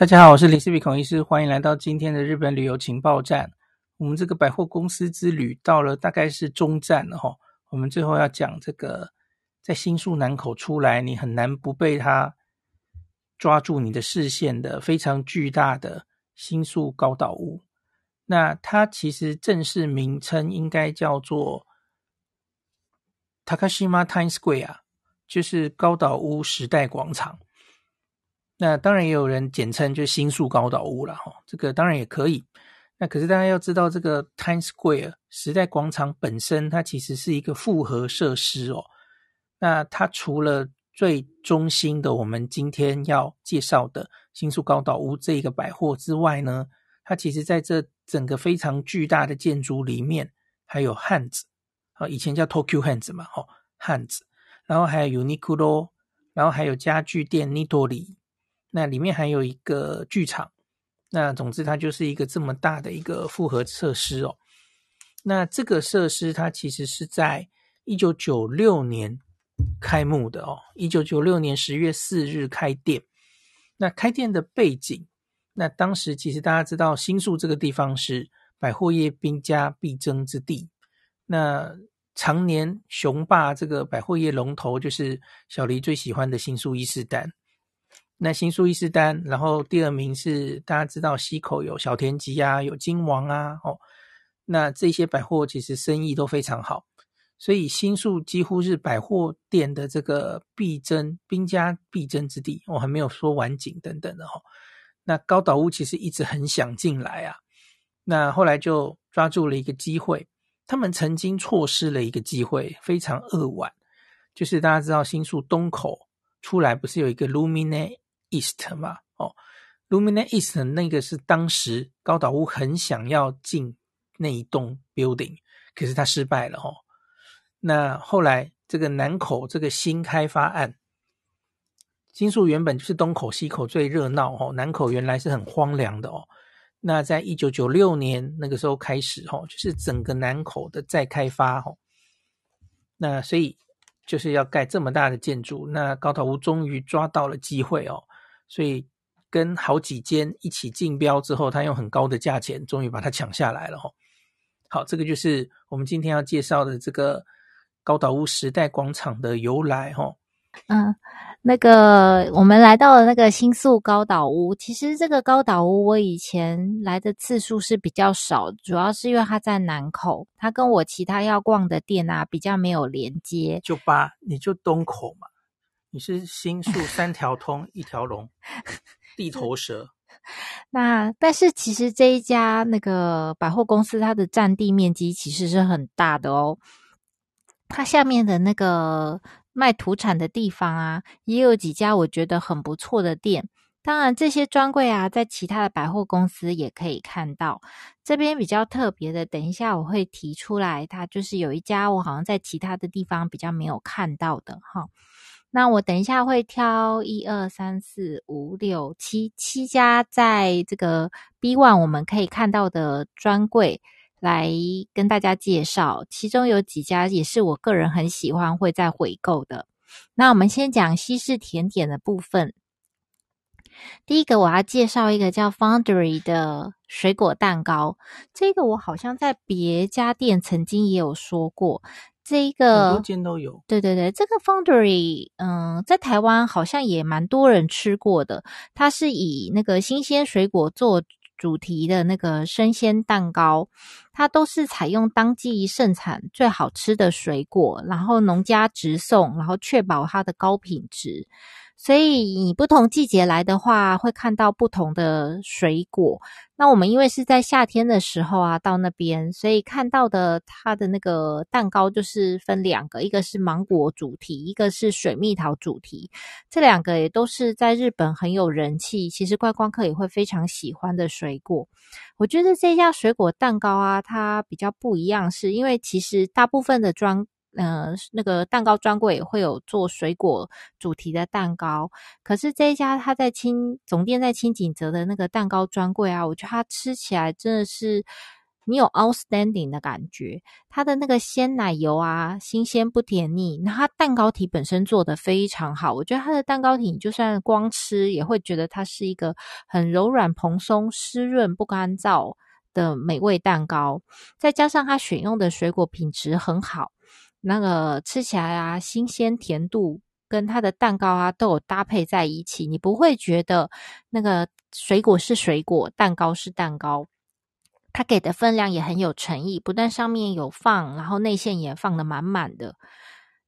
大家好，我是林氏璧孔医师，欢迎来到今天的日本旅游情报站。我们这个百货公司之旅到了大概是终站了哈。我们最后要讲这个，在新宿南口出来，你很难不被它抓住你的视线的非常巨大的新宿高岛屋。那它其实正式名称应该叫做 Takashima Times Square，就是高岛屋时代广场。那当然也有人简称就新宿高岛屋了哈，这个当然也可以。那可是大家要知道，这个 Times Square 时代广场本身它其实是一个复合设施哦。那它除了最中心的我们今天要介绍的新宿高岛屋这一个百货之外呢，它其实在这整个非常巨大的建筑里面还有 HANZ 啊，以前叫 Tokyo Hands 嘛，哦 HANZ，然后还有 Uniqlo，然后还有家具店 Nitori。那里面还有一个剧场，那总之它就是一个这么大的一个复合设施哦。那这个设施它其实是在一九九六年开幕的哦，一九九六年十月四日开店。那开店的背景，那当时其实大家知道新宿这个地方是百货业兵家必争之地，那常年雄霸这个百货业龙头就是小黎最喜欢的新宿伊势丹。那新宿伊势丹，然后第二名是大家知道西口有小田急啊，有金王啊，哦，那这些百货其实生意都非常好，所以新宿几乎是百货店的这个必争兵家必争之地。我还没有说晚景等等的哈、哦。那高岛屋其实一直很想进来啊，那后来就抓住了一个机会，他们曾经错失了一个机会，非常扼腕，就是大家知道新宿东口出来不是有一个 Lumine East 嘛，哦，Lumine East 那个是当时高岛屋很想要进那一栋 building，可是他失败了哦。那后来这个南口这个新开发案，新宿原本就是东口西口最热闹哦，南口原来是很荒凉的哦。那在一九九六年那个时候开始哦，就是整个南口的再开发哦。那所以就是要盖这么大的建筑，那高岛屋终于抓到了机会哦。所以跟好几间一起竞标之后，他用很高的价钱，终于把它抢下来了哈。好，这个就是我们今天要介绍的这个高岛屋时代广场的由来哈。嗯，那个我们来到了那个新宿高岛屋，其实这个高岛屋我以前来的次数是比较少，主要是因为它在南口，它跟我其他要逛的店啊比较没有连接。就八，你就东口嘛。你是新宿三条通一条龙，地头蛇。那但是其实这一家那个百货公司，它的占地面积其实是很大的哦。它下面的那个卖土产的地方啊，也有几家我觉得很不错的店。当然，这些专柜啊，在其他的百货公司也可以看到。这边比较特别的，等一下我会提出来。它就是有一家我好像在其他的地方比较没有看到的哈。那我等一下会挑一二三四五六七七家在这个 B One 我们可以看到的专柜来跟大家介绍，其中有几家也是我个人很喜欢会再回购的。那我们先讲西式甜点的部分。第一个我要介绍一个叫 Foundry 的水果蛋糕，这个我好像在别家店曾经也有说过。这一个很多间都有，对对对，这个 Foundry，嗯，在台湾好像也蛮多人吃过的。它是以那个新鲜水果做主题的那个生鲜蛋糕，它都是采用当季盛产最好吃的水果，然后农家直送，然后确保它的高品质。所以你不同季节来的话，会看到不同的水果。那我们因为是在夏天的时候啊，到那边，所以看到的它的那个蛋糕就是分两个，一个是芒果主题，一个是水蜜桃主题。这两个也都是在日本很有人气，其实观光客也会非常喜欢的水果。我觉得这家水果蛋糕啊，它比较不一样，是因为其实大部分的专呃，那个蛋糕专柜也会有做水果主题的蛋糕，可是这一家他在清总店在清景泽的那个蛋糕专柜啊，我觉得它吃起来真的是你有 outstanding 的感觉，它的那个鲜奶油啊，新鲜不甜腻。那它蛋糕体本身做的非常好，我觉得它的蛋糕体，你就算光吃也会觉得它是一个很柔软蓬松、湿润不干燥的美味蛋糕。再加上它选用的水果品质很好，那个吃起来啊，新鲜甜度跟它的蛋糕啊都有搭配在一起，你不会觉得那个水果是水果，蛋糕是蛋糕。它给的分量也很有诚意，不但上面有放，然后内馅也放得满满的。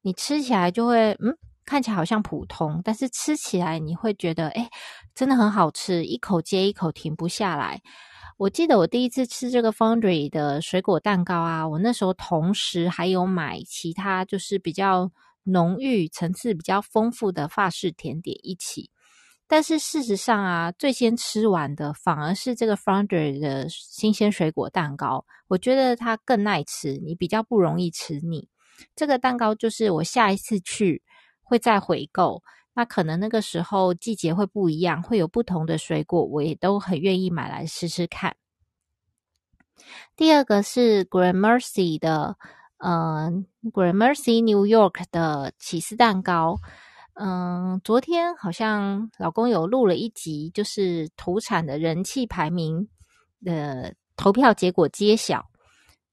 你吃起来就会，嗯，看起来好像普通，但是吃起来你会觉得，诶，真的很好吃，一口接一口停不下来。我记得我第一次吃这个 Foundry 的水果蛋糕啊，我那时候同时还有买其他就是比较浓郁、层次比较丰富的法式甜点一起。但是事实上啊，最先吃完的反而是这个 Foundry 的新鲜水果蛋糕。我觉得它更耐吃，你比较不容易吃腻。这个蛋糕就是我下一次去会再回购。那可能那个时候季节会不一样，会有不同的水果，我也都很愿意买来试试看。第二个是 g r a n m e r c y 的，呃 g r a n m e r c y New York 的起司蛋糕。嗯，昨天好像老公有录了一集，就是土产的人气排名的投票结果揭晓。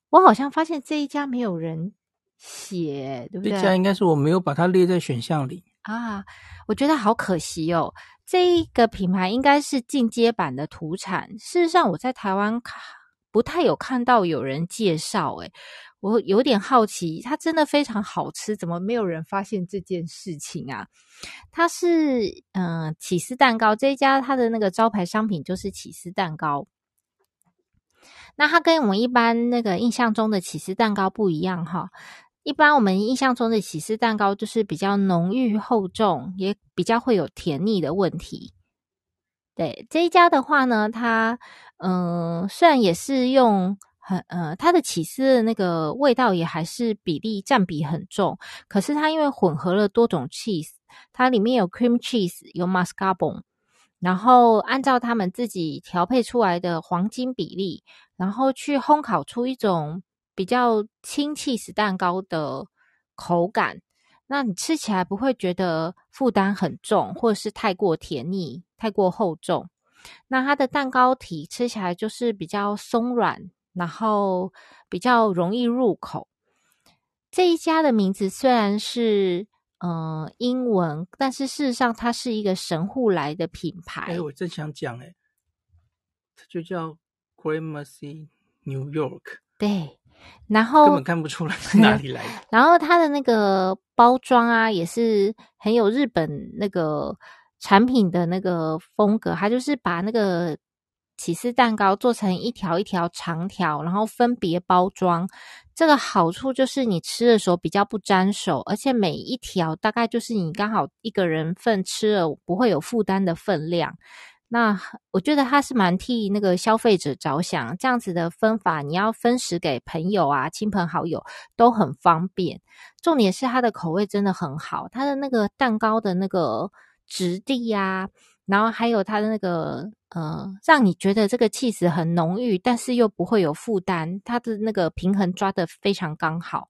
我好像发现这一家没有人写，对不对？这家应该是我没有把它列在选项里啊，我觉得好可惜哦。这一个品牌应该是进阶版的土产。事实上，我在台湾看不太有看到有人介绍，诶我有点好奇，它真的非常好吃，怎么没有人发现这件事情啊？它是嗯、呃，起司蛋糕这一家，它的那个招牌商品就是起司蛋糕。那它跟我们一般那个印象中的起司蛋糕不一样哈。一般我们印象中的起司蛋糕就是比较浓郁厚重，也比较会有甜腻的问题。对，这一家的话呢，它嗯、虽然也是用。很呃，它的起司的那个味道也还是比例占比很重，可是它因为混合了多种 cheese，它里面有 cream cheese，有 mascarpone，然后按照他们自己调配出来的黄金比例，然后去烘烤出一种比较轻 cheese 蛋糕的口感，那你吃起来不会觉得负担很重，或者是太过甜腻、太过厚重。那它的蛋糕体吃起来就是比较松软。然后比较容易入口。这一家的名字虽然是嗯、呃、英文，但是事实上它是一个神户来的品牌。哎，我正想讲，哎，它就叫 Gramercy New York。对，然后根本看不出来是哪里来的。然后它的那个包装啊，也是很有日本那个产品的那个风格，它就是把那个。起司蛋糕做成一条一条长条，然后分别包装。这个好处就是你吃的时候比较不沾手，而且每一条大概就是你刚好一个人份吃了不会有负担的分量。那我觉得它是蛮替那个消费者着想，这样子的分法，你要分食给朋友啊、亲朋好友都很方便。重点是它的口味真的很好，它的那个蛋糕的那个质地呀、啊，然后还有它的那个。呃，让你觉得这个气质很浓郁，但是又不会有负担，它的那个平衡抓得非常刚好。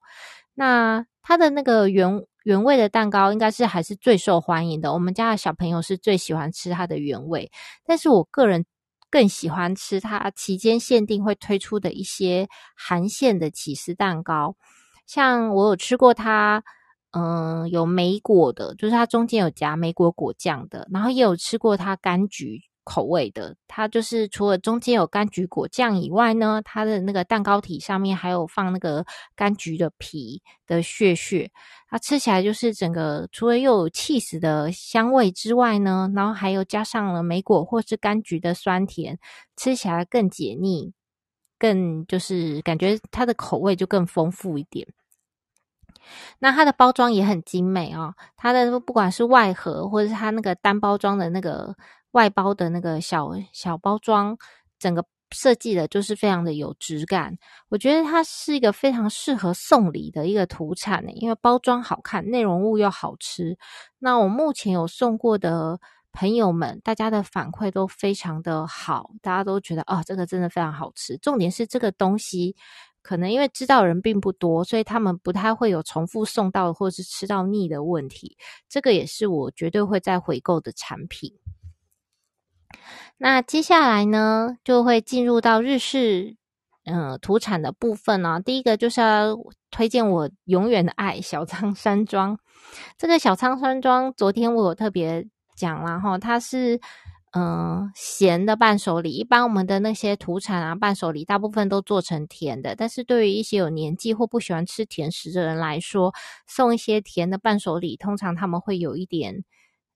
那它的那个原原味的蛋糕应该是还是最受欢迎的，我们家的小朋友是最喜欢吃它的原味，但是我个人更喜欢吃它期间限定会推出的一些韩馅的起司蛋糕，像我有吃过它，嗯、有莓果的，就是它中间有夹莓果果酱的，然后也有吃过它柑橘。口味的，它就是除了中间有柑橘果酱以外呢，它的那个蛋糕体上面还有放那个柑橘的皮的屑屑，它吃起来就是整个除了又有气死的香味之外呢，然后还有加上了莓果或是柑橘的酸甜，吃起来更解腻，更就是感觉它的口味就更丰富一点。那它的包装也很精美哦，它的不管是外盒或者是它那个单包装的那个。外包的那个小小包装，整个设计的就是非常的有质感。我觉得它是一个非常适合送礼的一个土产，因为包装好看，内容物又好吃。那我目前有送过的朋友们，大家的反馈都非常的好，大家都觉得哦，这个真的非常好吃。重点是这个东西，可能因为知道人并不多，所以他们不太会有重复送到或是吃到腻的问题。这个也是我绝对会再回购的产品。那接下来呢，就会进入到日式。嗯，土产的部分呢，第一个就是要推荐我永远的爱小仓山庄。这个小仓山庄，昨天我有特别讲了哈，它是嗯咸的伴手礼。一般我们的那些土产啊，伴手礼大部分都做成甜的，但是对于一些有年纪或不喜欢吃甜食的人来说，送一些甜的伴手礼，通常他们会有一点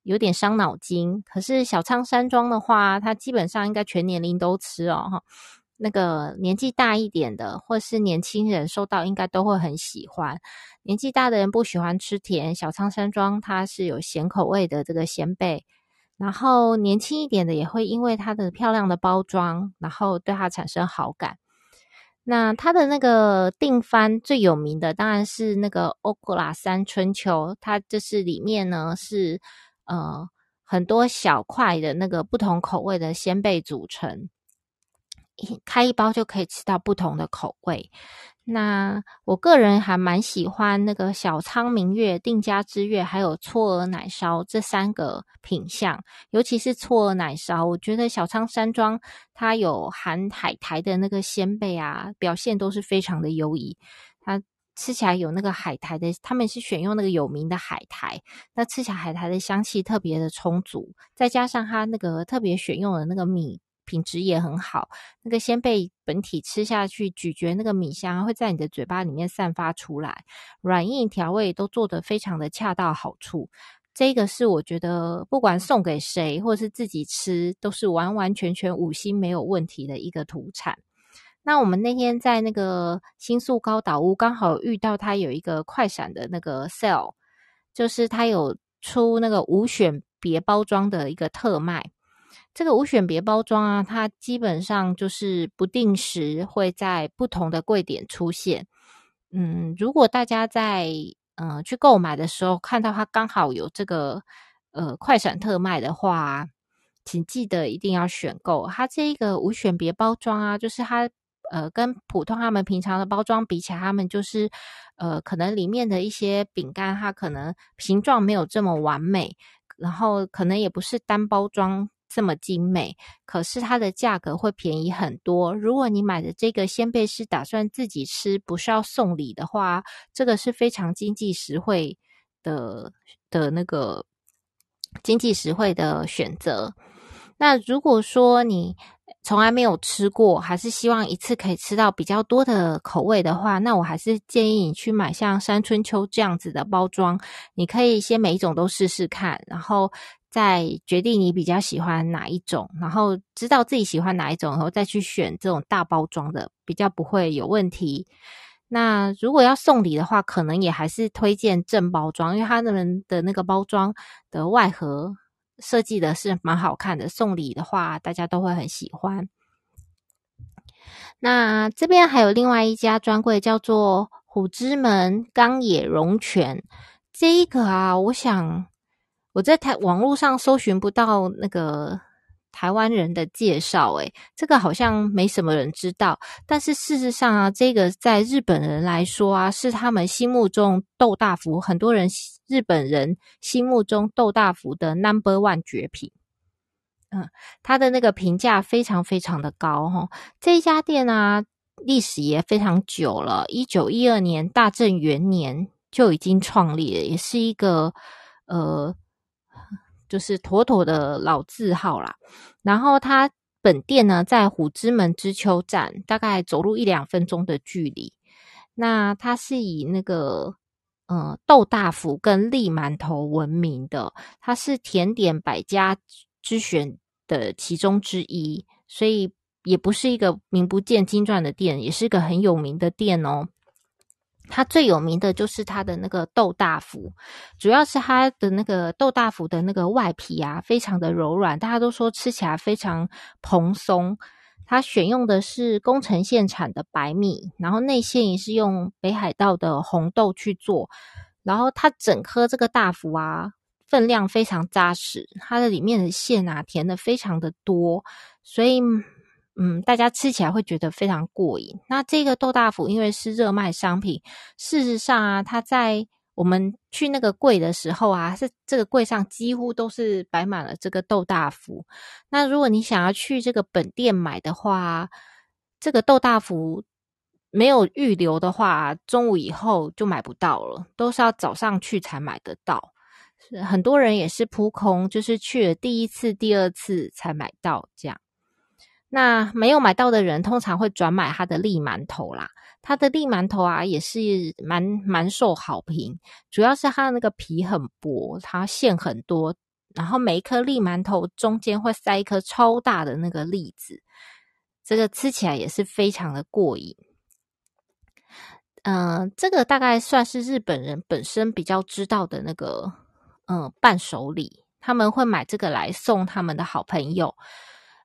有点伤脑筋。可是小仓山庄的话，它基本上应该全年龄都吃哦哈。那个年纪大一点的，或是年轻人收到，应该都会很喜欢。年纪大的人不喜欢吃甜，小仓山庄它是有咸口味的这个鲜贝，然后年轻一点的也会因为它的漂亮的包装，然后对它产生好感。那它的那个定番最有名的当然是那个欧格拉山春秋，它就是里面呢是呃很多小块的那个不同口味的鲜贝组成。一开一包就可以吃到不同的口味。那我个人还蛮喜欢那个小仓明月、定家之月，还有嵯峨奶烧这三个品相。尤其是嵯峨奶烧，我觉得小仓山庄它有含海苔的那个鲜贝啊，表现都是非常的优异。吃起来有那个海苔的，他们是选用那个有名的海苔，那吃起来海苔的香气特别的充足，再加上它那个特别选用的那个米。品质也很好，那个鲜贝本体吃下去，咀嚼那个米香会在你的嘴巴里面散发出来，软硬调味都做得非常的恰到好处。这个是我觉得不管送给谁或是自己吃，都是完完全全五星没有问题的一个土产。那我们那天在那个新宿高岛屋刚好遇到它有一个快闪的那个 sale，就是它有出那个无选别包装的一个特卖。这个无选别包装啊，它基本上就是不定时会在不同的柜点出现。嗯，如果大家在嗯、去购买的时候看到它刚好有这个呃快闪特卖的话，请记得一定要选购。它这一个无选别包装啊，就是它呃跟普通他们平常的包装比起来，他们就是呃可能里面的一些饼干它可能形状没有这么完美，然后可能也不是单包装。这么精美，可是它的价格会便宜很多。如果你买的这个鲜贝是打算自己吃，不是要送礼的话，这个是非常经济实惠的的那个经济实惠的选择。那如果说你从来没有吃过，还是希望一次可以吃到比较多的口味的话，那我还是建议你去买像山春秋这样子的包装。你可以先每一种都试试看，然后。再决定你比较喜欢哪一种，然后知道自己喜欢哪一种，然后再去选这种大包装的，比较不会有问题。那如果要送礼的话，可能也还是推荐正包装，因为他们的那个包装的外盒设计的是蛮好看的，送礼的话大家都会很喜欢。那这边还有另外一家专柜叫做虎之门冈野荣泉，这一个啊，我想。我在台网络上搜寻不到那个台湾人的介绍，诶，这个好像没什么人知道。但是事实上啊，这个在日本人来说啊，是他们心目中豆大福，很多人日本人心目中豆大福的 number one 绝品。嗯，他的那个评价非常非常的高哈。这一家店啊，历史也非常久了，一九一二年大正元年就已经创立了，也是一个呃。就是妥妥的老字号啦，然后它本店呢在虎之门之秋站，大概走路一两分钟的距离。那它是以那个呃豆大福跟栗馒头闻名的，它是甜点百家之选的其中之一，所以也不是一个名不见经传的店，也是一个很有名的店哦。它最有名的就是它的那个豆大福，主要是它的那个豆大福的那个外皮啊，非常的柔软，大家都说吃起来非常蓬松。它选用的是宫城县产的白米，然后内馅也是用北海道的红豆去做，然后它整颗这个大福啊，分量非常扎实，它的里面的馅啊甜的非常的多，所以嗯，大家吃起来会觉得非常过瘾。那这个豆大福因为是热卖商品，事实上啊，它在我们去那个柜的时候啊，是这个柜上几乎都是摆满了这个豆大福。那如果你想要去这个本店买的话，这个豆大福没有预留的话，中午以后就买不到了，都是要早上去才买得到。很多人也是扑空，就是去了第一次、第二次才买到这样。那没有买到的人，通常会转买他的栗馒头啦。他的栗馒头啊，也是蛮蛮受好评，主要是它的那个皮很薄，它馅很多，然后每一颗栗馒头中间会塞一颗超大的那个栗子，这个吃起来也是非常的过瘾。嗯、呃，这个大概算是日本人本身比较知道的那个，嗯、伴手礼，他们会买这个来送他们的好朋友。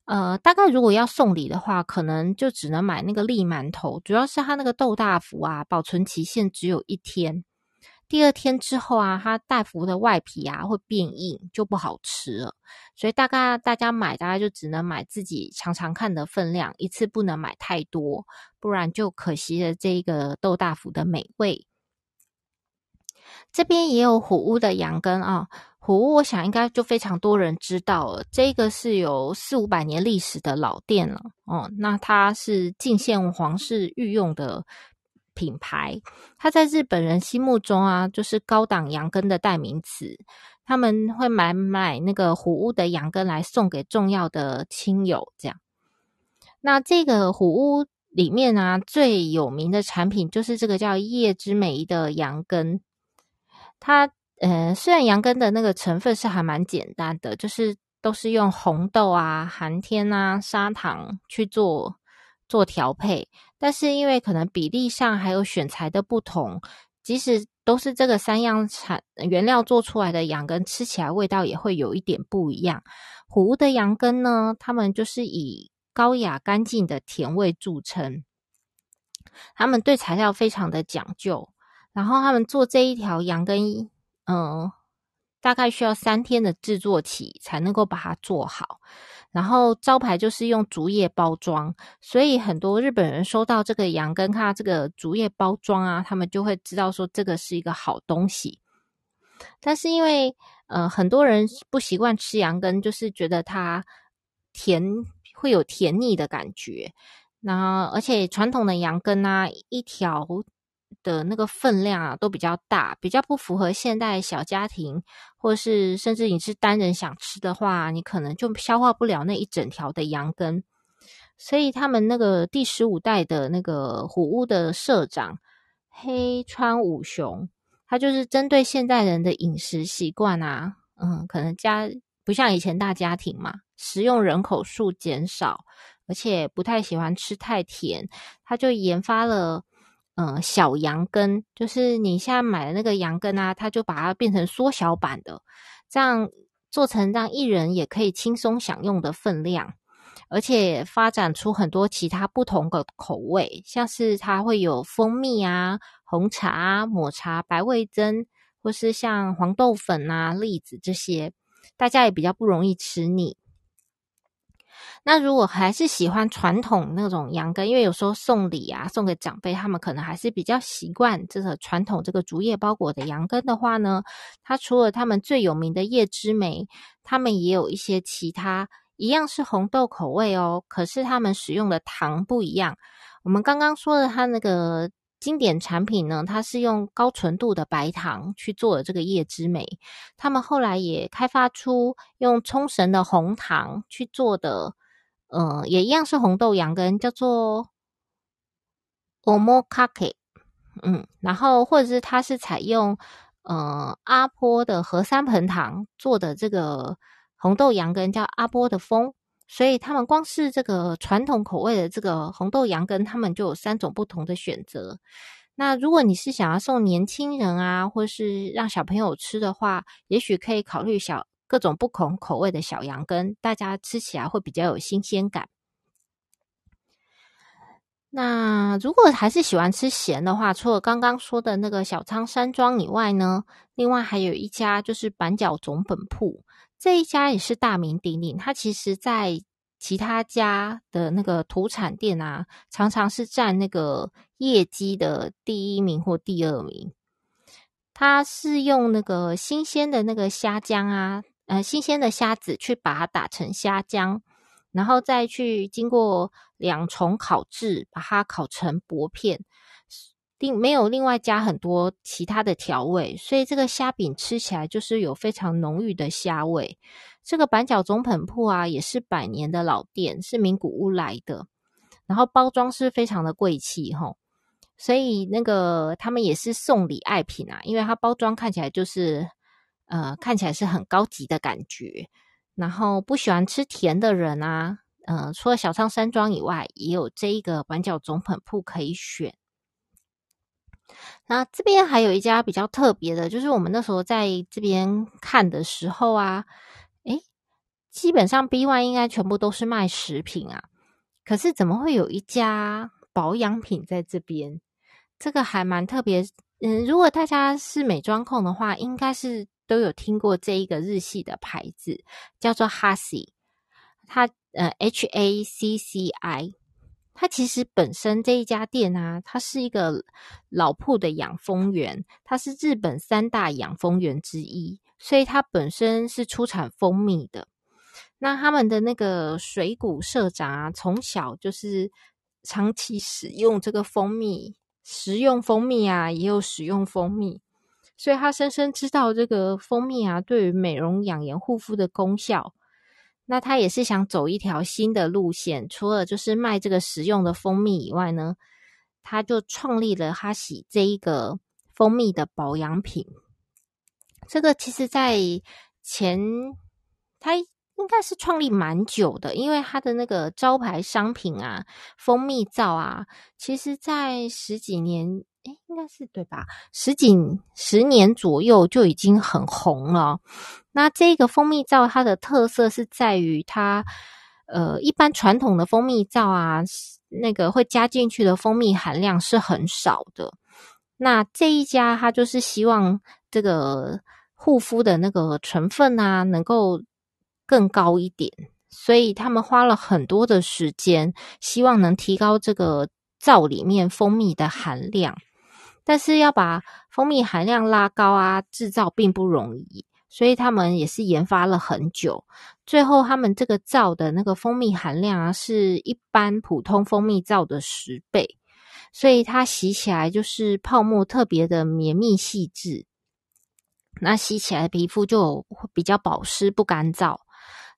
呃，大概如果要送礼的话，可能就只能买那个栗馒头，主要是它那个豆大福啊，保存期限只有一天，第二天之后啊，它大福的外皮啊会变硬，就不好吃了。所以大概大家买，大概就只能买自己尝尝看的分量，一次不能买太多，不然就可惜了这个豆大福的美味。这边也有虎屋的羊羹啊。虎屋，我想应该就非常多人知道了。这个是有四五百年历史的老店了哦。那它是进献皇室御用的品牌，它在日本人心目中啊，就是高档羊羹的代名词。他们会买买那个虎屋的羊羹来送给重要的亲友，这样。那这个虎屋里面啊，最有名的产品就是这个叫叶之美的羊羹，它。呃，虽然羊羹的那个成分是还蛮简单的，就是都是用红豆啊、寒天啊、砂糖去做做调配，但是因为可能比例上还有选材的不同，即使都是这个三样产原料做出来的羊羹，吃起来味道也会有一点不一样。虎屋的羊羹呢，他们就是以高雅干净的甜味著称，他们对材料非常的讲究，然后他们做这一条羊羹。嗯，大概需要三天的制作期才能够把它做好。然后招牌就是用竹叶包装，所以很多日本人收到这个羊羹，看到这个竹叶包装啊，他们就会知道说这个是一个好东西。但是因为呃很多人不习惯吃羊羹，就是觉得它甜会有甜腻的感觉。那而且传统的羊羹啊，一条。的那个分量啊，都比较大，比较不符合现代小家庭，或是甚至你是单人想吃的话，你可能就消化不了那一整条的羊羹。所以他们那个第十五代的那个虎屋的社长黑川武雄，他就是针对现代人的饮食习惯啊，嗯，可能家不像以前大家庭嘛，食用人口数减少，而且不太喜欢吃太甜，他就研发了。嗯，小羊羹就是你现在买的那个羊羹啊，它就把它变成缩小版的，这样做成让一人也可以轻松享用的分量，而且发展出很多其他不同的口味，像是它会有蜂蜜啊、红茶啊、抹茶、白味噌，或是像黄豆粉啊、栗子这些，大家也比较不容易吃腻。那如果还是喜欢传统那种羊羹，因为有时候送礼啊，送给长辈，他们可能还是比较习惯这个传统这个竹叶包裹的羊羹的话呢，它除了他们最有名的叶之美，他们也有一些其他一样是红豆口味哦，可是他们使用的糖不一样。我们刚刚说的它那个经典产品呢，它是用高纯度的白糖去做的这个叶之美，他们后来也开发出用冲绳的红糖去做的。嗯，也一样是红豆羊羹，叫做 omokake。嗯，然后或者是它是采用呃阿波的和三盆糖做的这个红豆羊羹，叫阿波的风。所以他们光是这个传统口味的这个红豆羊羹，他们就有三种不同的选择。那如果你是想要送年轻人啊，或是让小朋友吃的话，也许可以考虑小。各种不同口味的小羊羹，大家吃起来会比较有新鲜感。那如果还是喜欢吃咸的话，除了刚刚说的那个小仓山庄以外呢，另外还有一家就是板角总本铺，这一家也是大名鼎鼎。它其实，在其他家的那个土产店啊，常常是占那个业绩的第一名或第二名。它是用那个新鲜的那个虾浆啊，呃，新鲜的虾子去把它打成虾浆。然后再去经过两重烤制，把它烤成薄片，另没有另外加很多其他的调味，所以这个虾饼吃起来就是有非常浓郁的虾味。这个板角总本铺啊，也是百年的老店，是名古屋来的，然后包装是非常的贵气哈，所以那个他们也是送礼爱品啊，因为它包装看起来就是呃看起来是很高级的感觉。然后不喜欢吃甜的人啊，呃，除了小仓山庄以外，也有这一个板角总本铺可以选。那这边还有一家比较特别的，就是我们那时候在这边看的时候啊，诶，基本上 B One 应该全部都是卖食品啊，可是怎么会有一家保养品在这边？这个还蛮特别。嗯，如果大家是美妆控的话，应该是。都有听过这一个日系的牌子，叫做 HACI 它呃 H A C C I，它其实本身这一家店啊，它是一个老铺的养蜂园，它是日本三大养蜂园之一，所以它本身是出产蜂蜜的。那他们的那个水谷社长啊，从小就是长期使用这个蜂蜜，食用蜂蜜啊，也有使用蜂蜜。所以他深深知道这个蜂蜜啊，对于美容养颜护肤的功效。那他也是想走一条新的路线，除了就是卖这个实用的蜂蜜以外呢，他就创立了哈喜这一个蜂蜜的保养品。这个其实在前他应该是创立蛮久的，因为他的那个招牌商品啊，蜂蜜皂啊，其实在十几年。诶，应该是对吧？十几十年左右就已经很红了。那这个蜂蜜皂它的特色是在于它，呃，一般传统的蜂蜜皂啊，那个会加进去的蜂蜜含量是很少的。那这一家它就是希望这个护肤的那个成分啊，能够更高一点，所以他们花了很多的时间，希望能提高这个皂里面蜂蜜的含量。但是要把蜂蜜含量拉高啊，制造并不容易，所以他们也是研发了很久。最后，他们这个皂的那个蜂蜜含量啊，是一般普通蜂蜜皂的十倍，所以它洗起来就是泡沫特别的绵密细致，那洗起来皮肤就比较保湿不干燥。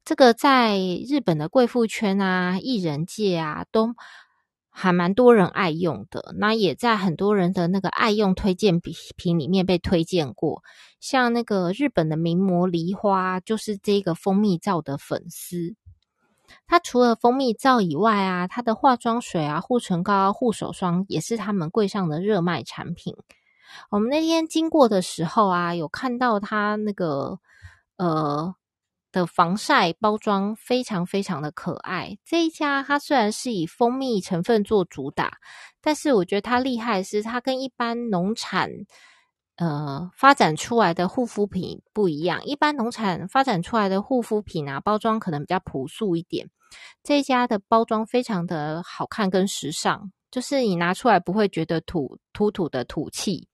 这个在日本的贵妇圈啊、艺人界啊都。还蛮多人爱用的，那也在很多人的那个爱用推荐品里面被推荐过。像那个日本的名模梨花，就是这个蜂蜜皂的粉丝。它除了蜂蜜皂以外啊，它的化妆水啊、护唇膏、护手霜也是他们柜上的热卖产品。我们那天经过的时候啊，有看到它那个呃。的防晒包装非常非常的可爱。这一家它虽然是以蜂蜜成分做主打，但是我觉得它厉害是它跟一般农产呃发展出来的护肤品不一样。一般农产发展出来的护肤品啊，包装可能比较朴素一点。这一家的包装非常的好看跟时尚，就是你拿出来不会觉得土土土的土气。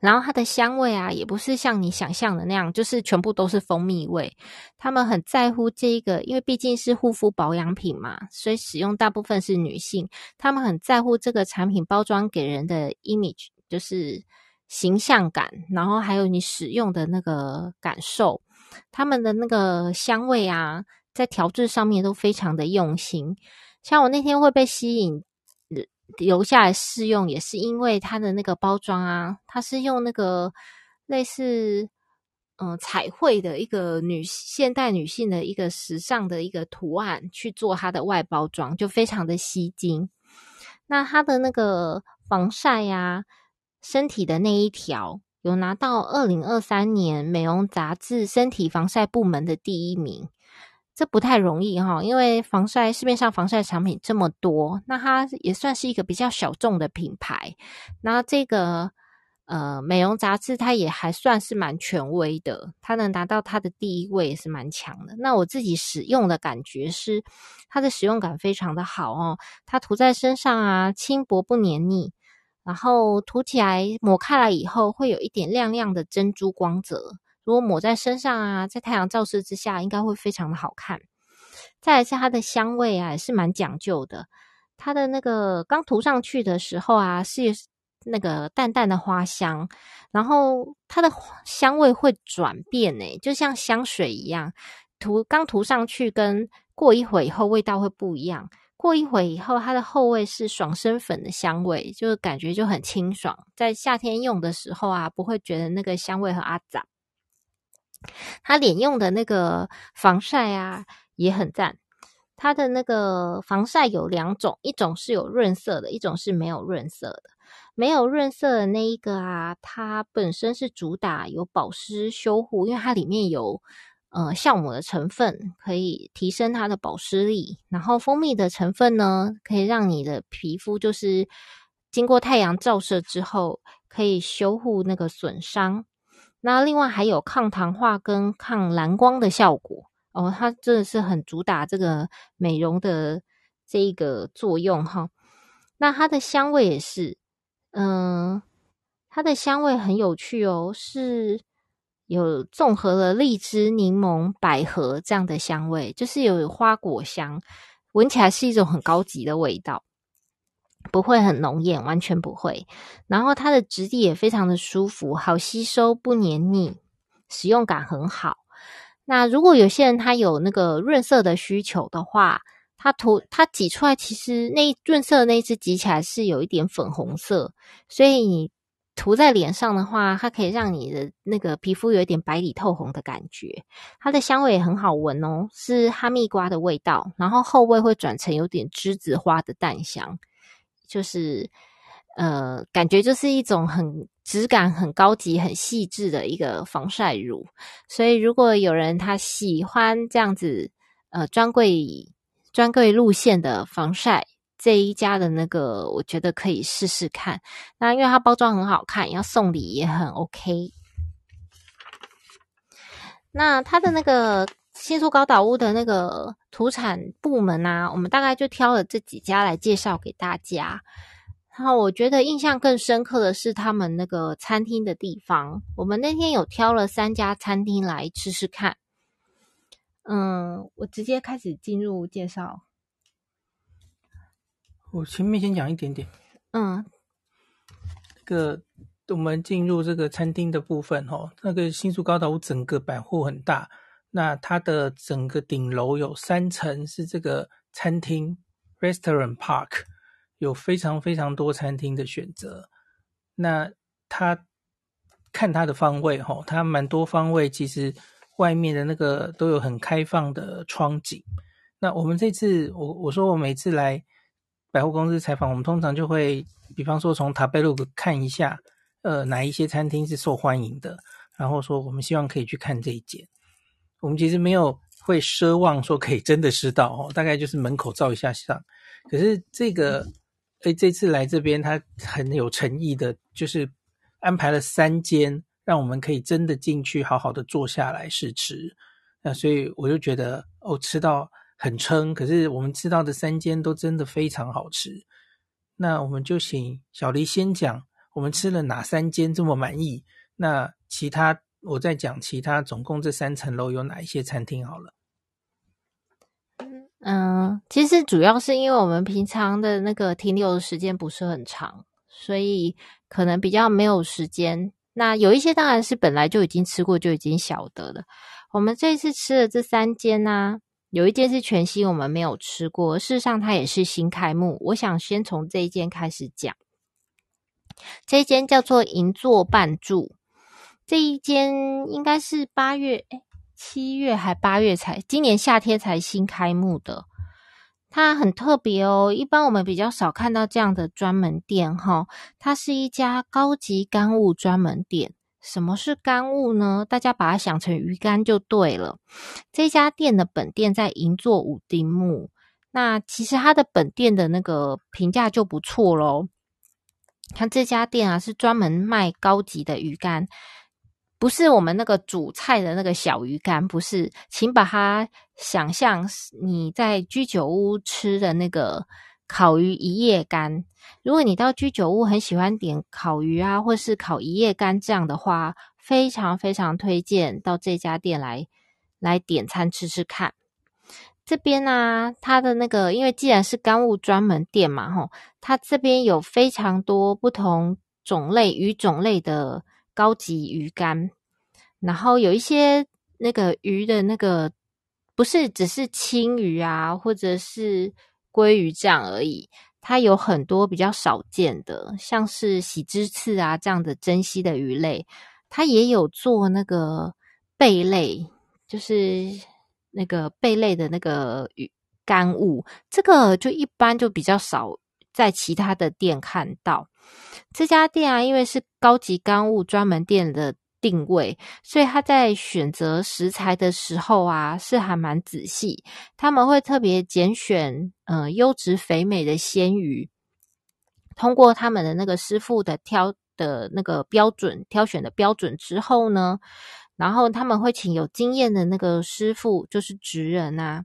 然后它的香味啊，也不是像你想象的那样，就是全部都是蜂蜜味。他们很在乎这一个，因为毕竟是护肤保养品嘛，所以使用大部分是女性。他们很在乎这个产品包装给人的 image，就是形象感，然后还有你使用的那个感受。他们的那个香味啊，在调制上面都非常的用心。像我那天会被吸引。留下来试用也是因为它的那个包装啊，它是用那个类似嗯、彩绘的一个女现代女性的一个时尚的一个图案去做它的外包装，就非常的吸睛。那它的那个防晒呀、身体的那一条有拿到二零二三年美容杂志身体防晒部门的第一名。这不太容易哈，因为防晒市面上防晒产品这么多，那它也算是一个比较小众的品牌。那这个呃美容杂志，它也还算是蛮权威的，它能达到它的第一位也是蛮强的。那我自己使用的感觉是，它的使用感非常的好哦，它涂在身上啊，轻薄不黏腻，然后涂起来抹开来以后，会有一点亮亮的珍珠光泽。如果抹在身上啊，在太阳照射之下，应该会非常的好看。再来是它的香味啊，也是蛮讲究的。它的那个刚涂上去的时候啊，是那个淡淡的花香，然后它的香味会转变诶，就像香水一样。涂刚涂上去，跟过一会以后味道会不一样。过一会以后，它的后味是爽身粉的香味，就是感觉就很清爽。在夏天用的时候啊，不会觉得那个香味很阿杂。它脸用的那个防晒啊也很赞，它的那个防晒有两种，一种是有润色的，一种是没有润色的。没有润色的那一个啊，它本身是主打有保湿修护，因为它里面有呃酵母的成分，可以提升它的保湿力。然后蜂蜜的成分呢，可以让你的皮肤就是经过太阳照射之后，可以修护那个损伤。那另外还有抗糖化跟抗蓝光的效果哦，它真的是很主打这个美容的这一个作用哈。那它的香味也是，嗯，它的香味很有趣哦，是有综合了荔枝、柠檬、百合这样的香味，就是有花果香，闻起来是一种很高级的味道。不会很浓艳，完全不会。然后它的质地也非常的舒服，好吸收，不黏腻，使用感很好。那如果有些人他有那个润色的需求的话，它涂它挤出来，其实那润色的那一支挤起来是有一点粉红色，所以你涂在脸上的话，它可以让你的那个皮肤有一点白里透红的感觉。它的香味也很好闻哦，是哈密瓜的味道，然后后味会转成有点栀子花的淡香。就是，呃，感觉就是一种很质感很高级、很细致的一个防晒乳。所以，如果有人他喜欢这样子，呃，专柜专柜路线的防晒，这一家的那个，我觉得可以试试看。那因为它包装很好看，要送礼也很 OK。那它的那个。新宿高岛屋的那个土产部门啊，我们大概就挑了这几家来介绍给大家。然后我觉得印象更深刻的是他们那个餐厅的地方。我们那天有挑了三家餐厅来吃吃看。嗯，我直接开始进入介绍。我前面先讲一点点。嗯，这个我们进入这个餐厅的部分哦，那个新宿高岛屋整个百货很大。那它的整个顶楼有三层是这个餐厅 （Restaurant Park），有非常非常多餐厅的选择。那它看它的方位，吼，它蛮多方位，其实外面的那个都有很开放的窗景。那我们这次，我我说我每次来百货公司采访，我们通常就会，比方说从塔贝路看一下，呃，哪一些餐厅是受欢迎的，然后说我们希望可以去看这一间。我们其实没有会奢望说可以真的吃到哦，大概就是门口照一下相。可是这个，哎，这次来这边他很有诚意的，就是安排了三间，让我们可以真的进去好好的坐下来试吃。那所以我就觉得哦，吃到很撑。可是我们吃到的三间都真的非常好吃。那我们就请小黎先讲，我们吃了哪三间这么满意？那其他。我再讲其他，总共这三层楼有哪一些餐厅好了。嗯，其实主要是因为我们平常的那个停留的时间不是很长，所以可能比较没有时间。那有一些当然是本来就已经吃过，就已经晓得了。我们这次吃的这三间呢、有一间是全新，我们没有吃过。事实上，它也是新开幕。我想先从这一间开始讲。这一间叫做银座半住。这一间应该是八月，诶七月还八月才，今年夏天才新开幕的。它很特别哦，一般我们比较少看到这样的专门店哈。它是一家高级干物专门店，什么是干物呢？大家把它想成鱼干就对了。这家店的本店在银座五丁目，那其实它的本店的那个评价就不错咯。它这家店啊，是专门卖高级的鱼干，不是我们那个煮菜的那个小鱼干，不是，请把它想象你在居酒屋吃的那个。烤鱼一夜干，如果你到居酒屋很喜欢点烤鱼啊，或是烤一夜干这样的话，非常非常推荐到这家店来来点餐吃吃看。这边呢、啊，它的那个，因为既然是干物专门店嘛，吼，它这边有非常多不同种类鱼种类的高级鱼干，然后有一些那个鱼的那个不是只是青鱼啊，或者是。鲑鱼这样而已，它有很多比较少见的，像是喜之刺啊这样的珍稀的鱼类，它也有做那个贝类，就是那个贝类的那个鱼干物，这个就一般就比较少在其他的店看到。这家店啊，因为是高级干物专门店的。定位，所以他在选择食材的时候啊，是还蛮仔细。他们会特别拣选，呃，优质肥美的鲜鱼，通过他们的那个师傅的挑的那个标准挑选的标准之后呢，然后他们会请有经验的那个师傅，就是职人啊，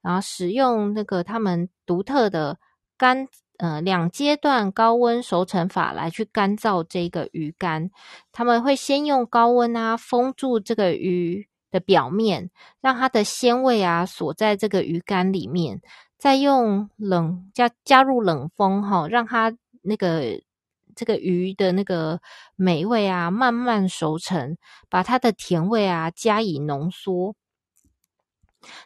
然后使用那个他们独特的干。呃，两阶段高温熟成法来去干燥这个鱼干，他们会先用高温啊封住这个鱼的表面，让它的鲜味啊锁在这个鱼干里面，再用冷加加入冷风哈、哦，让它那个这个鱼的那个美味啊慢慢熟成，把它的甜味啊加以浓缩。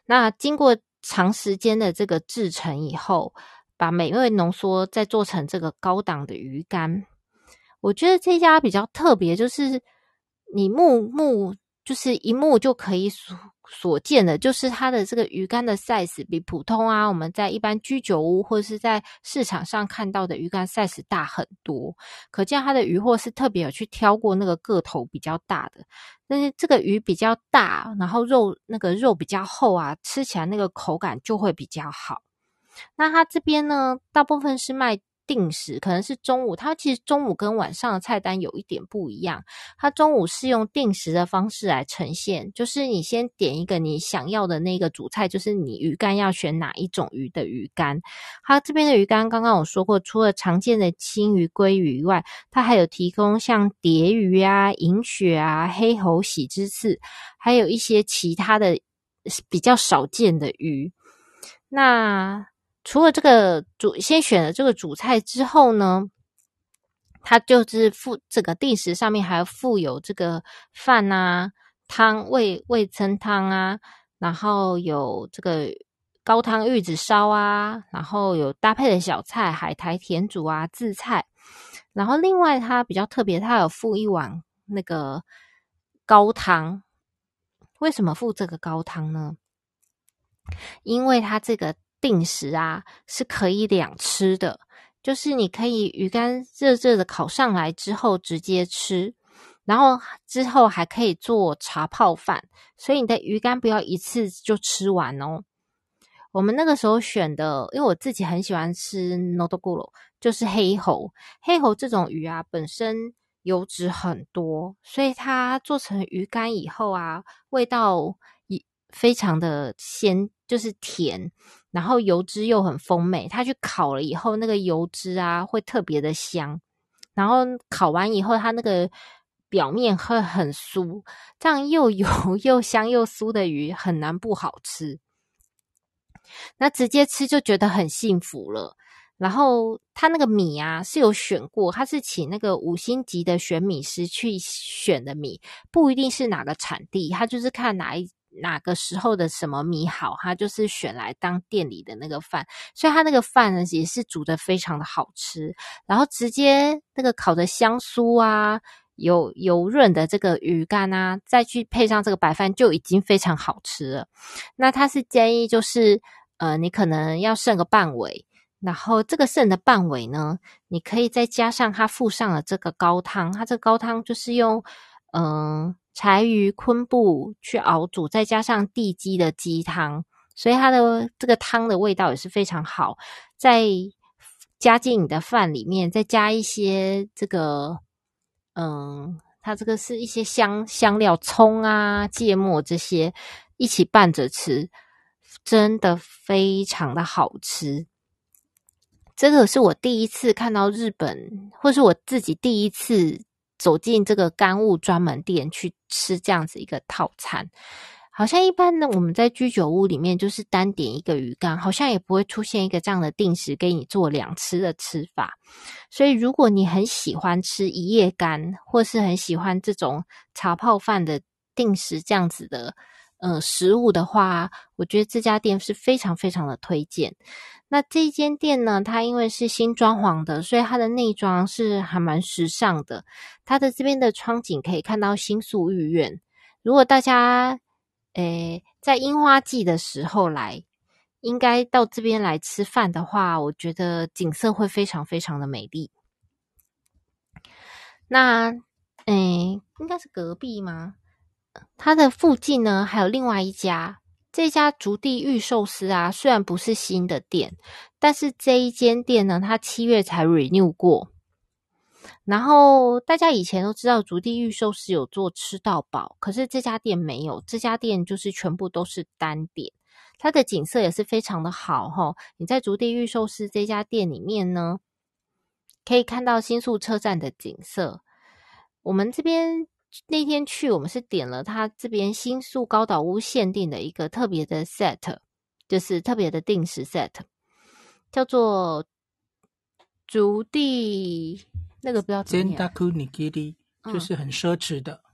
那经过长时间的这个制成以后。把美味浓缩，再做成这个高档的鱼干。我觉得这家比较特别，就是你目目就是一目就可以所所见的，就是它的这个鱼干的 size 比普通啊，我们在一般居酒屋或者是在市场上看到的鱼干 size 大很多。可见它的鱼货是特别有去挑过那个个头比较大的。但是这个鱼比较大，然后肉那个肉比较厚啊，吃起来那个口感就会比较好。那他这边呢，大部分是卖定时，可能是中午。他其实中午跟晚上的菜单有一点不一样。他中午是用定时的方式来呈现，就是你先点一个你想要的那个主菜，就是你鱼干要选哪一种鱼的鱼干。他这边的鱼干刚刚我说过，除了常见的青鱼、鲑鱼以外，他还有提供像蝶鱼啊、银鳕啊、黑喉、喜之刺，还有一些其他的比较少见的鱼。那除了这个主先选了这个主菜之后呢，它就是附这个定时上面还附有这个饭啊、汤、味味噌汤啊，然后有这个高汤玉子烧啊，然后有搭配的小菜海苔甜煮啊、渍菜，然后另外它比较特别，它有附一碗那个高汤。为什么附这个高汤呢？因为它这个。定时啊，是可以两吃的，就是你可以鱼干热热的烤上来之后直接吃，然后之后还可以做茶泡饭，所以你的鱼干不要一次就吃完哦。我们那个时候选的，因为我自己很喜欢吃 Nodoguro，就是黑喉。黑喉这种鱼啊，本身油脂很多，所以它做成鱼干以后啊，味道也非常的鲜，就是甜。然后油脂又很丰美，它去烤了以后，那个油脂啊会特别的香。然后烤完以后，它那个表面会很酥，这样又油又香又酥的鱼很难不好吃。那直接吃就觉得很幸福了。然后它那个米啊是有选过，它是请那个五星级的选米师去选的米，不一定是哪个产地，它就是看哪一。哪个时候的什么米好，他就是选来当店里的那个饭，所以他那个饭呢也是煮得非常的好吃，然后直接那个烤的香酥啊，油油润的这个鱼干啊，再去配上这个白饭就已经非常好吃了。那他是建议就是，呃，你可能要剩个半尾，然后这个剩的半尾呢，你可以再加上他附上了这个高汤，他这个高汤就是用。嗯柴鱼、昆布去熬煮，再加上地鸡的鸡汤，所以它的这个汤的味道也是非常好。再加进你的饭里面，再加一些这个，嗯，它这个是一些香香料，葱啊、芥末这些一起拌着吃，真的非常的好吃。这个是我第一次看到日本，或是我自己第一次走进这个干物专门店去吃这样子一个套餐。好像一般呢，我们在居酒屋里面就是单点一个鱼干，好像也不会出现一个这样的定时给你做两吃的吃法。所以，如果你很喜欢吃一夜干，或是很喜欢这种茶泡饭的定时这样子的呃食物的话，我觉得这家店是非常非常的推荐。那这间店呢，它因为是新装潢的，所以它的内装是还蛮时尚的。它的这边的窗景可以看到新宿御苑。如果大家诶在樱花季的时候来，应该到这边来吃饭的话，我觉得景色会非常非常的美丽。那诶应该是隔壁吗？它的附近呢，还有另外一家。这家竹地御寿司啊，虽然不是新的店，但是这一间店呢，它七月才 renew 过。然后大家以前都知道竹地御寿司有做吃到饱，可是这家店没有，这家店就是全部都是单点。它的景色也是非常的好齁。你在竹地御寿司这家店里面呢，可以看到新宿车站的景色。我们这边。那天去，我们是点了他这边新宿高岛屋限定的一个特别的 set，就是特别的定时 set，叫做竹地那个不要点。Zentaku Nigiri 就是很奢侈的、嗯、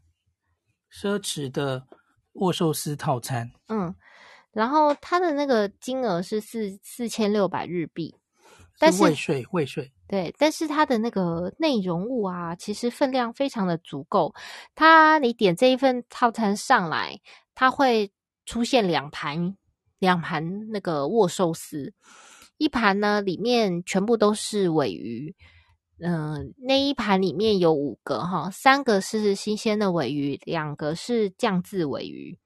奢侈的握寿司套餐。嗯，然后它的那个金额是四四千六百日币，但是未税未税。对，但是它的那个内容物啊，其实分量非常的足够。它你点这一份套餐上来，它会出现两盘两盘那个握寿司，一盘呢里面全部都是鮪鱼，嗯、那一盘里面有五个哈，三个是新鲜的鮪鱼，两个是酱渍鮪鱼。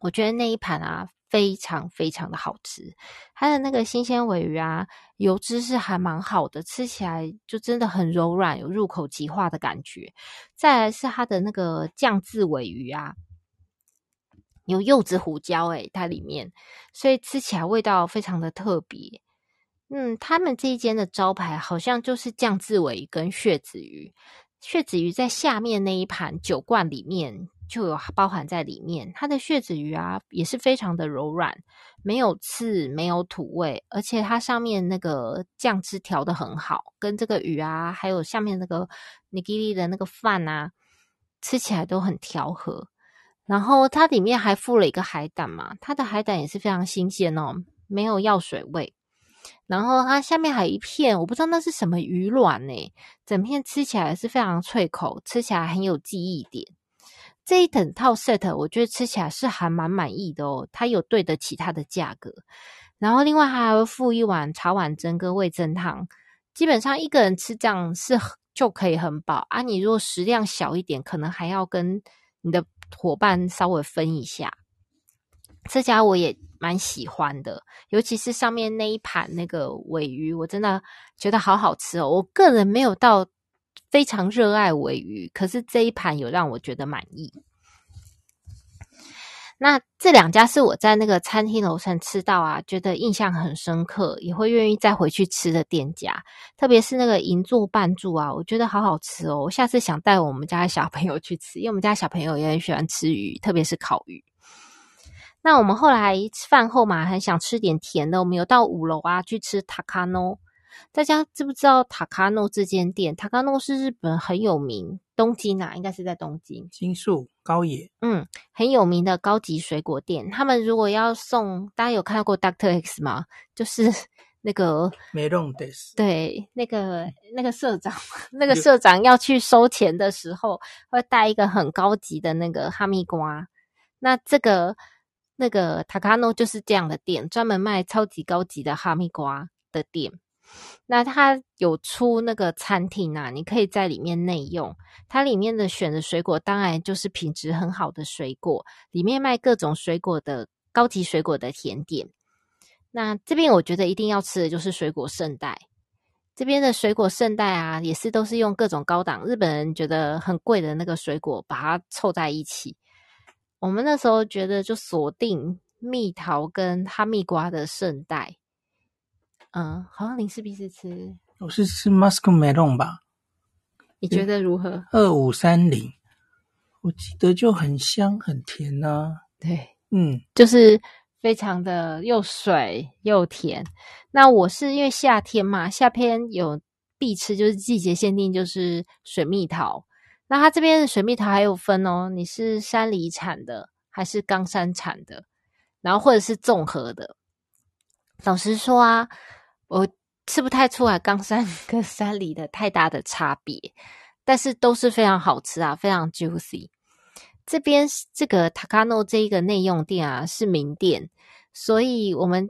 我觉得那一盘啊。非常非常的好吃，它的那个新鲜尾鱼啊，油脂是还蛮好的，吃起来就真的很柔软，有入口即化的感觉。再来是它的那个酱渍尾鱼啊，有柚子胡椒诶，它里面，所以吃起来味道非常的特别。嗯，他们这一间的招牌好像就是酱渍尾鱼跟血子鱼，血子鱼在下面那一盘酒罐里面。就有包含在里面，它的血子鱼啊也是非常的柔软，没有刺，没有土味，而且它上面那个酱汁调得很好，跟这个鱼啊，还有下面那个尼基利的那个饭啊，吃起来都很调和。然后它里面还附了一个海胆嘛，它的海胆也是非常新鲜哦，没有药水味。然后它下面还有一片，我不知道那是什么鱼卵呢，整片吃起来是非常脆口，吃起来很有记忆点。这一整套 set 我觉得吃起来是还蛮满意的哦，它有对得起它的价格。然后另外还会附一碗茶碗蒸跟味噌汤，基本上一个人吃这样是就可以很饱啊。你如果食量小一点，可能还要跟你的伙伴稍微分一下。这家我也蛮喜欢的，尤其是上面那一盘那个鮪鱼，我真的觉得好好吃哦。我个人没有到。非常热爱尾鱼，可是这一盘有让我觉得满意。那这两家是我在那个餐厅楼上吃到啊，觉得印象很深刻，也会愿意再回去吃的店家。特别是那个银座半柱啊，我觉得好好吃哦。我下次想带我们家的小朋友去吃，因为我们家小朋友也很喜欢吃鱼，特别是烤鱼。那我们后来饭后嘛，很想吃点甜的，我们有到五楼啊去吃塔卡诺。大家知不知道塔卡诺这间店？塔卡诺是日本很有名，东京啊，应该是在东京。新宿高野，嗯，很有名的高级水果店。他们如果要送，大家有看过 Doctor X 吗？就是 那个梅隆德斯，对，那个那个社长，那个社长要去收钱的时候，会带一个很高级的那个哈密瓜。那这个那个塔卡诺就是这样的店，专门卖超级高级的哈密瓜的店。那它有出那个餐厅啊，你可以在里面内用。它里面的选的水果当然就是品质很好的水果，里面卖各种水果的高级水果的甜点。那这边我觉得一定要吃的就是水果圣代。这边的水果圣代啊，也是都是用各种高档日本人觉得很贵的那个水果把它凑在一起。我们那时候觉得就锁定蜜桃跟哈密瓜的圣代。嗯，好像林氏璧是吃，我是吃 Musco Melon 吧？你觉得如何？二五三零，我记得就很香很甜呐、啊。对，嗯，就是非常的又水又甜。那我是因为夏天嘛，夏天有必吃，就是季节限定，就是水蜜桃。那它这边的水蜜桃还有分哦，你是山里产的还是冈山产的？然后或者是综合的。老实说啊。我吃不太出来冈山 跟山里的太大的差别，但是都是非常好吃啊，非常 juicy。这边这个 Takano 这一个内用店啊是名店，所以我们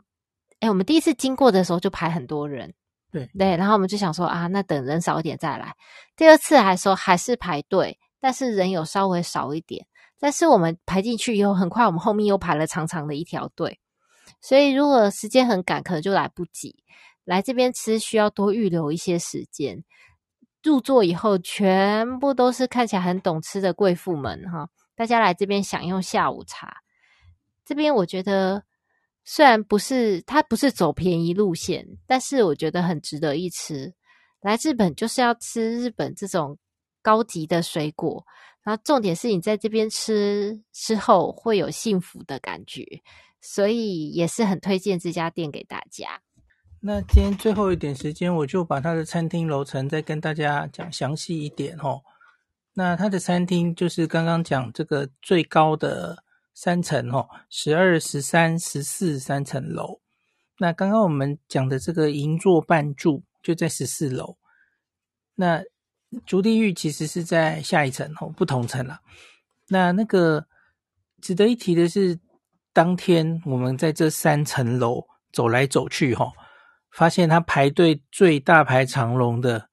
哎，我们第一次经过的时候就排很多人，对对，然后我们就想说啊，那等人少一点再来。第二次来的时候还是排队，但是人有稍微少一点，但是我们排进去以后，很快我们后面又排了长长的一条队。所以，如果时间很赶，可能就来不及。来这边吃需要多预留一些时间。入座以后，全部都是看起来很懂吃的贵妇们哈，大家来这边享用下午茶。这边我觉得，虽然不是它不是走便宜路线，但是我觉得很值得一吃。来日本就是要吃日本这种高级的水果，然后重点是你在这边吃之后会有幸福的感觉。所以也是很推荐这家店给大家。那今天最后一点时间，我就把它的餐厅楼层再跟大家讲详细一点哦。那它的餐厅就是刚刚讲这个最高的三层哦，十二、十三、十四三层楼。那刚刚我们讲的这个银座半柱就在十四楼。那筑地狱其实是在下一层哦，不同层了。那那个值得一提的是。当天我们在这三层楼走来走去，哈，发现他排队最大排长龙的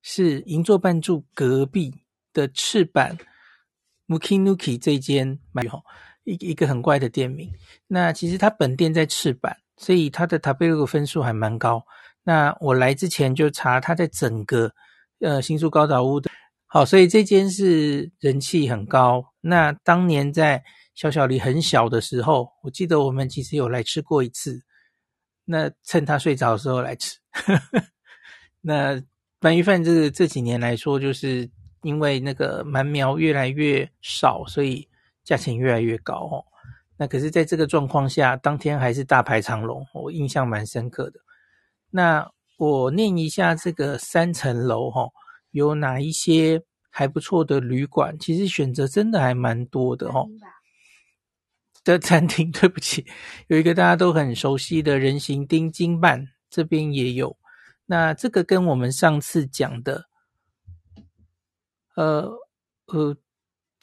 是银座半住隔壁的赤坂 Mukinuki 这间，哈，一一个很怪的店名。那其实他本店在赤坂，所以他的 t a b e l o 分数还蛮高。那我来之前就查他在整个呃新宿高岛屋的，好，所以这间是人气很高。那当年在小小里很小的时候，我记得我们其实有来吃过一次。那趁他睡着的时候来吃。那鳗鱼饭这个这几年来说，就是因为那个鳗苗越来越少，所以价钱越来越高哦。那可是在这个状况下，当天还是大排长龙，我印象蛮深刻的。那我念一下这个三层楼哈，有哪一些还不错的旅馆？其实选择真的还蛮多的哦。的餐厅，对不起，有一个大家都很熟悉的人形丁金办，这边也有。那这个跟我们上次讲的，呃呃，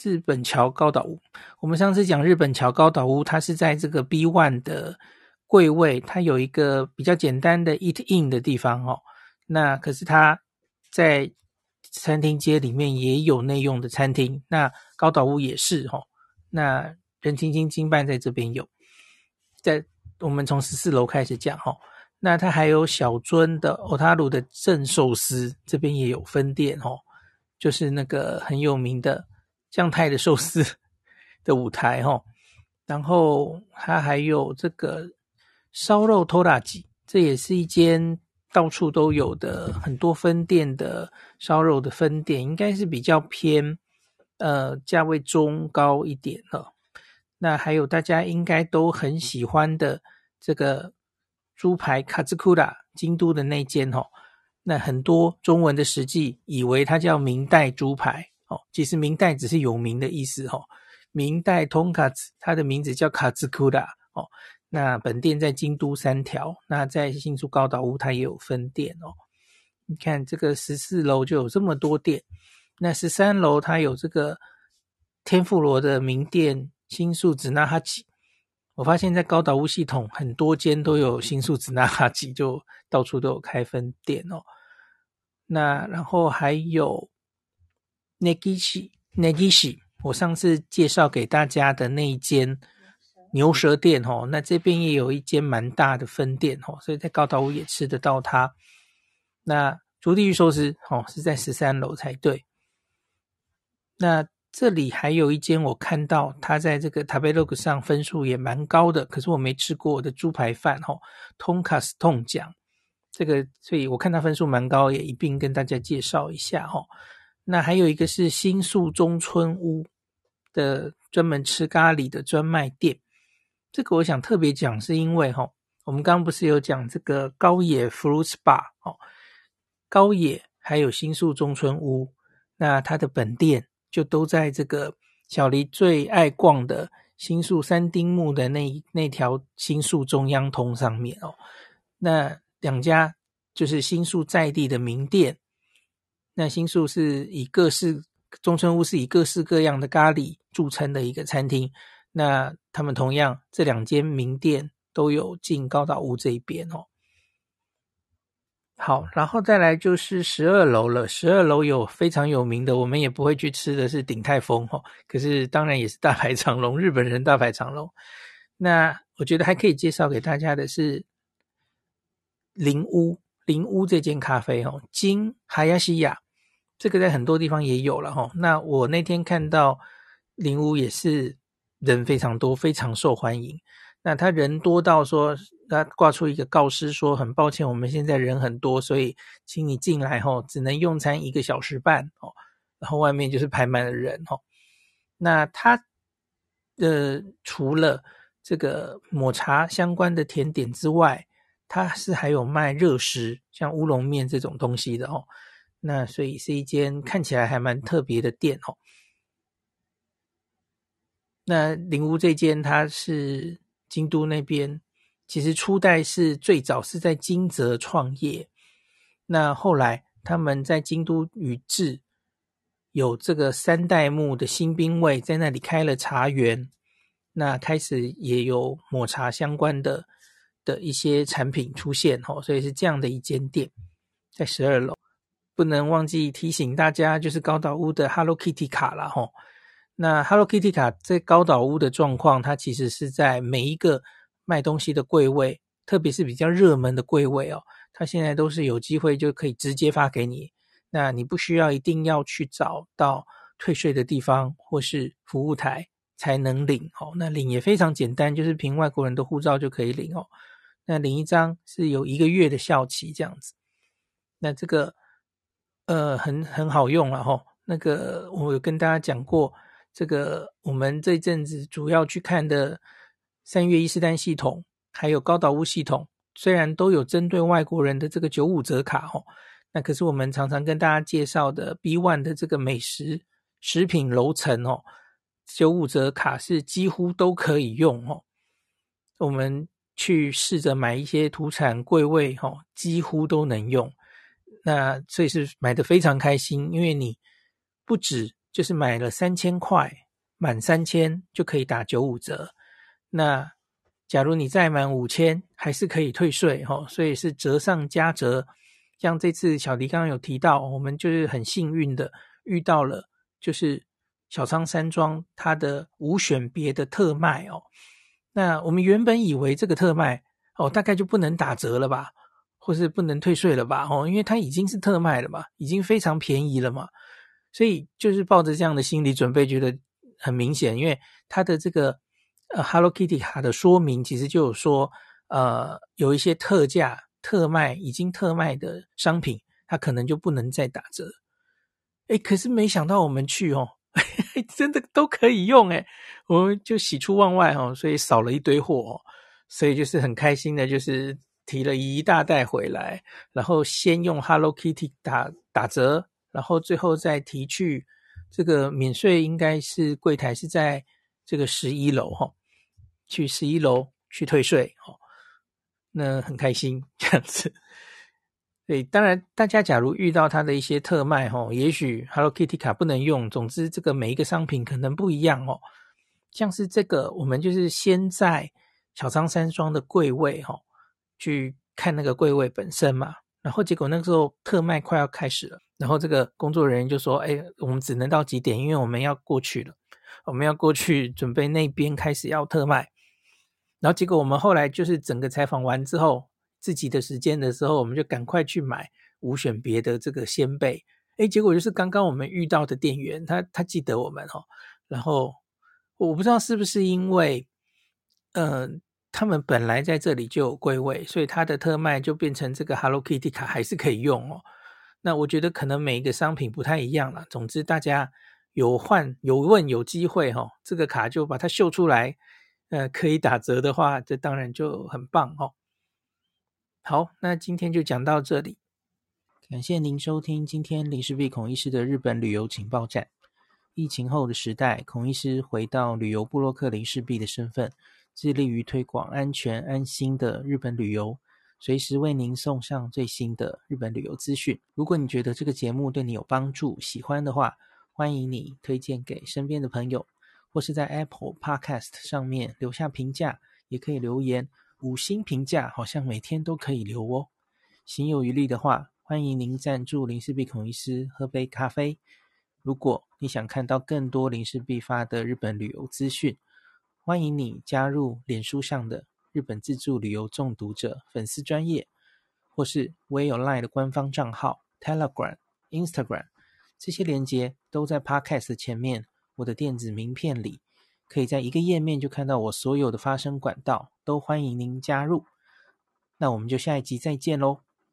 日本桥高岛屋，我们上次讲日本桥高岛屋，它是在这个 B One 的柜位，它有一个比较简单的 Eat In 的地方哦。那可是它在餐厅街里面也有内用的餐厅，那高岛屋也是哦。那人形町经办在这边有，在我们从十四楼开始讲哈，那它还有小樽的欧塔鲁的正寿司这边也有分店哦，就是那个很有名的将太的寿司 的舞台哈，然后它还有这个烧肉拖拉机，这也是一间到处都有的很多分店的烧肉的分店，应该是比较偏呃价位中高一点的。那还有大家应该都很喜欢的这个猪排卡兹库拉，京都的那间哦。那很多中文的实际以为它叫明代猪排哦，其实明代只是有名的意思哦。明代通卡兹，它的名字叫卡兹库拉哦。那本店在京都三条，那在新宿高岛屋它也有分店哦。你看这个十四楼就有这么多店，那十三楼它有这个天妇罗的名店。新宿紫那哈吉，我发现，在高岛屋系统很多间都有新宿紫纳哈吉，就到处都有开分店哦。那然后还有 Negishi Negishi，我上次介绍给大家的那一间牛舌店哦，那这边也有一间蛮大的分店哦，所以在高岛屋也吃得到它。那筑地御寿司哦是在十三楼才对。那这里还有一间，我看到他在这个 Tabelog 上分数也蛮高的，可是我没吃过的猪排饭哈，Tonkasu 痛讲这个，所以我看他分数蛮高，也一并跟大家介绍一下哈。那还有一个是新宿中村屋的专门吃咖喱的专卖店，这个我想特别讲，是因为哈，我们刚刚不是有讲这个高野 Fruits Bar 哦，高野还有新宿中村屋，那它的本店。就都在这个小黎最爱逛的新宿三丁目的那那条新宿中央通上面哦。那两家就是新宿在地的名店。那新宿是以各式中村屋是以各式各样的咖喱著称的一个餐厅。那他们同样这两间名店都有进高岛屋这一边哦。好，然后再来就是十二楼了。十二楼有非常有名的，我们也不会去吃的是鼎泰丰哈。可是当然也是大排长龙，日本人大排长龙。那我觉得还可以介绍给大家的是林屋，林屋这间咖啡哦，金哈亚西亚，这个在很多地方也有了哈。那我那天看到林屋也是人非常多，非常受欢迎。那他人多到说，他挂出一个告示说，很抱歉，我们现在人很多，所以请你进来吼，只能用餐一个小时半哦。然后外面就是排满了人吼。那他呃，除了这个抹茶相关的甜点之外，他是还有卖热食，像乌龙面这种东西的哦。那所以是一间看起来还蛮特别的店哦。那灵屋这间它是。京都那边其实初代是最早是在金泽创业，那后来他们在京都宇治有这个三代目的新兵卫在那里开了茶园，那开始也有抹茶相关的的一些产品出现哦，所以是这样的一间店，在十二楼，不能忘记提醒大家，就是高岛屋的 Hello Kitty 卡了吼。那 Hello Kitty 卡在高岛屋的状况，它其实是在每一个卖东西的柜位，特别是比较热门的柜位哦，它现在都是有机会就可以直接发给你。那你不需要一定要去找到退税的地方或是服务台才能领哦。那领也非常简单，就是凭外国人的护照就可以领哦。那领一张是有一个月的效期这样子。那这个呃很很好用了哈。那个我有跟大家讲过。这个我们这阵子主要去看的三月伊斯丹系统，还有高岛屋系统，虽然都有针对外国人的这个九五折卡哦，那可是我们常常跟大家介绍的 B One 的这个美食食品楼层哦，九五折卡是几乎都可以用哦。我们去试着买一些土产柜位哦，几乎都能用，那所以是买的非常开心，因为你不止。就是买了三千块，满三千就可以打九五折。那假如你再满五千，还是可以退税哈，所以是折上加折。像这次小迪刚刚有提到，我们就是很幸运的遇到了，就是小仓山庄它的无选别的特卖哦。那我们原本以为这个特卖哦，大概就不能打折了吧，或是不能退税了吧？哦，因为它已经是特卖了嘛，已经非常便宜了嘛。所以就是抱着这样的心理准备，觉得很明显，因为它的这个呃 Hello Kitty 卡的说明，其实就有说，呃，有一些特价、特卖已经特卖的商品，它可能就不能再打折。诶，可是没想到我们去哦，真的都可以用诶，我们就喜出望外哦，所以少了一堆货哦，所以就是很开心的，就是提了一大袋回来，然后先用 Hello Kitty 打打折。然后最后再提去这个免税，应该是柜台是在这个十一楼哈，去十一楼去退税哦，那很开心这样子。对，当然大家假如遇到它的一些特卖哈，也许 Hello Kitty 卡不能用，总之这个每一个商品可能不一样哦。像是这个，我们就是先在小仓山庄的柜位哈、哦，去看那个柜位本身嘛。然后结果那个时候特卖快要开始了，然后这个工作人员就说：“哎，我们只能到几点？因为我们要过去了，我们要过去准备那边开始要特卖。”然后结果我们后来就是整个采访完之后，自己的时间的时候，我们就赶快去买无选别的这个仙贝。哎，结果就是刚刚我们遇到的店员，他他记得我们、哦，然后我不知道是不是因为，嗯、他们本来在这里就有柜位，所以他的特卖就变成这个 Hello Kitty 卡还是可以用哦。那我觉得可能每一个商品不太一样了。总之，大家有换有问有机会哈、哦，这个卡就把它秀出来，呃，可以打折的话，这当然就很棒哦。好，那今天就讲到这里，感谢您收听今天林氏璧孔医师的日本旅游情报站。疫情后的时代，孔医师回到旅游部落客林氏璧的身份。致力于推广安全安心的日本旅游，随时为您送上最新的日本旅游资讯。如果你觉得这个节目对你有帮助，喜欢的话，欢迎你推荐给身边的朋友，或是在 Apple Podcast 上面留下评价，也可以留言五星评价，好像每天都可以留哦。行有余力的话，欢迎您赞助林氏璧孔医师喝杯咖啡。如果你想看到更多林氏璧发的日本旅游资讯，欢迎你加入脸书上的日本自助旅游中毒者粉丝专业，或是我也有 LINE 的官方账号 Telegram、Instagram，这些连接都在 Podcast 前面，我的电子名片里，可以在一个页面就看到我所有的发声管道，都欢迎您加入。那我们就下一集再见喽。